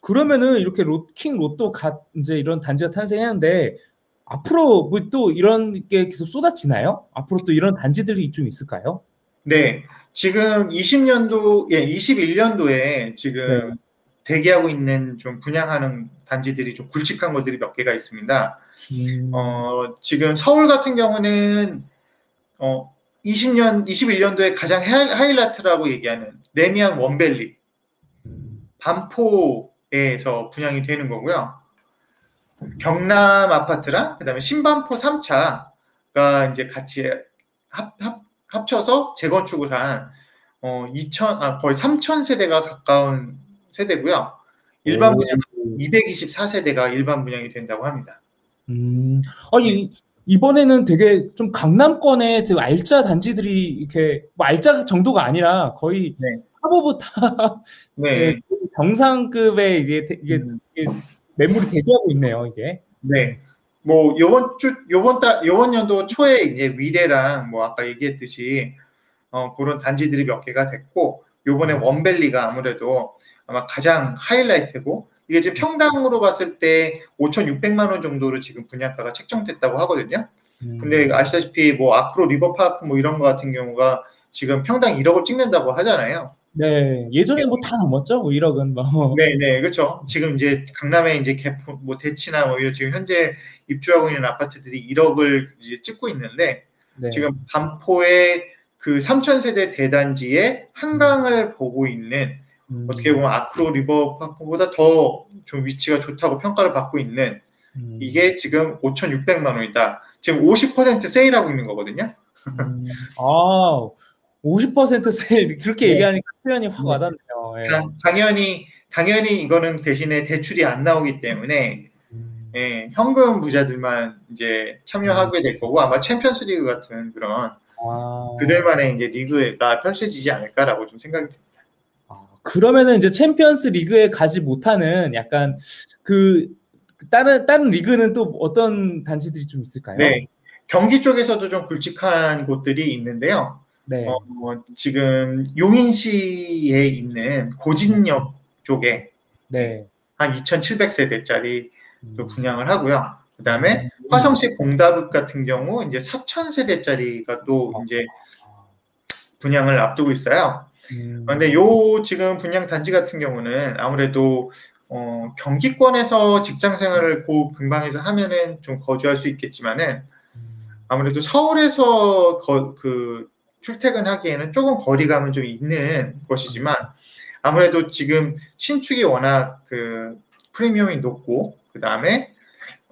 그러면은 이렇게 로 킹 로또가 인제 이런 단지가 탄생했는데 앞으로 뭐 또 이런 게 계속 쏟아지나요? 앞으로 또 이런 단지들이 좀 있을까요? 네. 지금 20년도 예 21년도에 지금 네. 대기하고 있는 좀 분양하는 단지들이 좀 굵직한 것들이 몇 개가 있습니다. 음. 어 지금 서울 같은 경우는 어 20년 21년도에 가장 하이 하이라이트라고 얘기하는 래미안 원베일리 반포 에서 분양이 되는 거고요. 경남 아파트랑 그다음에 신반포 3차가 이제 같이 합, 합, 합쳐서 재건축을 한 어, 2천 아 거의 3천 세대가 가까운 세대고요. 일반 오. 분양 224세대가 일반 분양이 된다고 합니다. 음. 아니 이번에는 되게 좀 강남권의 그 알짜 단지들이 이렇게 뭐 알짜 정도가 아니라 거의 네. 탑 네. 네, 정상급의 이게 대- 이게, 음, 이게 매물이 대기하고 있네요, 이게. 네. 뭐 요번 주 요번 달 요번 연도 초에 이제 위례랑 뭐 아까 얘기했듯이 어 그런 단지들이 몇 개가 됐고 요번에 원베일리가 아무래도 아마 가장 하이라이트고 이게 지금 평당으로 봤을 때 5,600만 원 정도로 지금 분양가가 책정됐다고 하거든요. 음. 근데 아시다시피 뭐 아크로 리버파크 뭐 이런 거 같은 경우가 지금 평당 1억을 찍는다고 하잖아요. 네, 예전에 뭐 다 넘었죠, 뭐 1억은 뭐. 네, 네, 그렇죠. 지금 이제 강남에 이제 개포, 뭐 대치나 뭐 이런 지금 현재 입주하고 있는 아파트들이 1억을 이제 찍고 있는데 네. 지금 반포의 그 3천 세대 대단지의 한강을 보고 있는 음. 어떻게 보면 아크로 리버파크보다 더 좀 위치가 좋다고 평가를 받고 있는 음. 이게 지금 5,600만 원이다. 지금 50% 세일하고 있는 거거든요. 음. 아, 50% 세일 그렇게 네. 얘기하니까 표현이 확 네. 와닿네요. 예. 당- 당연히 당연히 이거는 대신에 대출이 안 나오기 때문에 음. 예, 현금 부자들만 이제 참여하게 될 거고 아마 챔피언스 리그 같은 그런 아. 그들만의 이제 리그가 펼쳐지지 않을까라고 좀 생각이 듭니다. 아, 그러면은 이제 챔피언스 리그에 가지 못하는 약간 그 다른 다른 리그는 또 어떤 단지들이 좀 있을까요? 네. 경기 쪽에서도 좀 굵직한 곳들이 있는데요. 네. 어, 지금 용인시에 있는 고진역 쪽에 네. 한 2,700세대짜리 또 음. 분양을 하고요. 그 다음에 화성시 공다읍 같은 경우 이제 4,000세대짜리가 또 이제 분양을 앞두고 있어요. 음. 그런데 요 지금 분양 단지 같은 경우는 아무래도 어, 경기권에서 직장 생활을 고 근방에서 하면은 좀 거주할 수 있겠지만은 아무래도 서울에서 거, 그 출퇴근하기에는 조금 거리감은 좀 있는 것이지만 아무래도 지금 신축이 워낙 그 프리미엄이 높고 그 다음에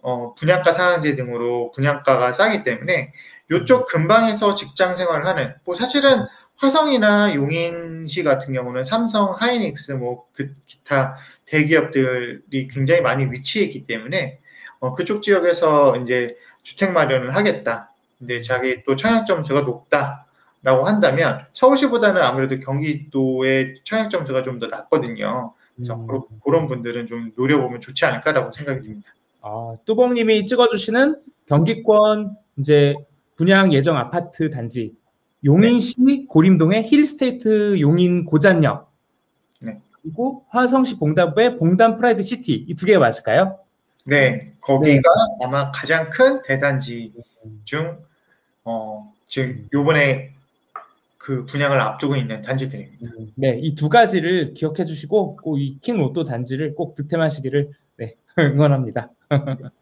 어, 분양가 상한제 등으로 분양가가 싸기 때문에 요쪽 근방에서 직장 생활을 하는 뭐 사실은 화성이나 용인시 같은 경우는 삼성, 하이닉스 뭐 그 기타 대기업들이 굉장히 많이 위치해 있기 때문에 어, 그쪽 지역에서 이제 주택 마련을 하겠다. 근데 자기 또 청약 점수가 높다 라고 한다면 서울시보다는 아무래도 경기도의 청약 점수가 좀 더 낮거든요. 그래서 음. 그런- 그런 분들은 좀 노려보면 좋지 않을까라고 생각이 듭니다. 아, 뚜벅님이 찍어주시는 경기권 이제 분양 예정 아파트 단지 용인시 고림동의 힐스테이트 용인 고진역 네. 그리고 화성시 봉담읍의 봉담 프라이드 시티 이 두 개가 맞을까요? 네, 거기가 아마 가장 큰 대단지 중 어, 지금 요번에 그 분양을 앞두고 있는 단지들입니다. 네, 이 두 가지를 기억해 주시고 꼭이킹 로또 단지를 꼭 득템하시기를 네, 응원합니다.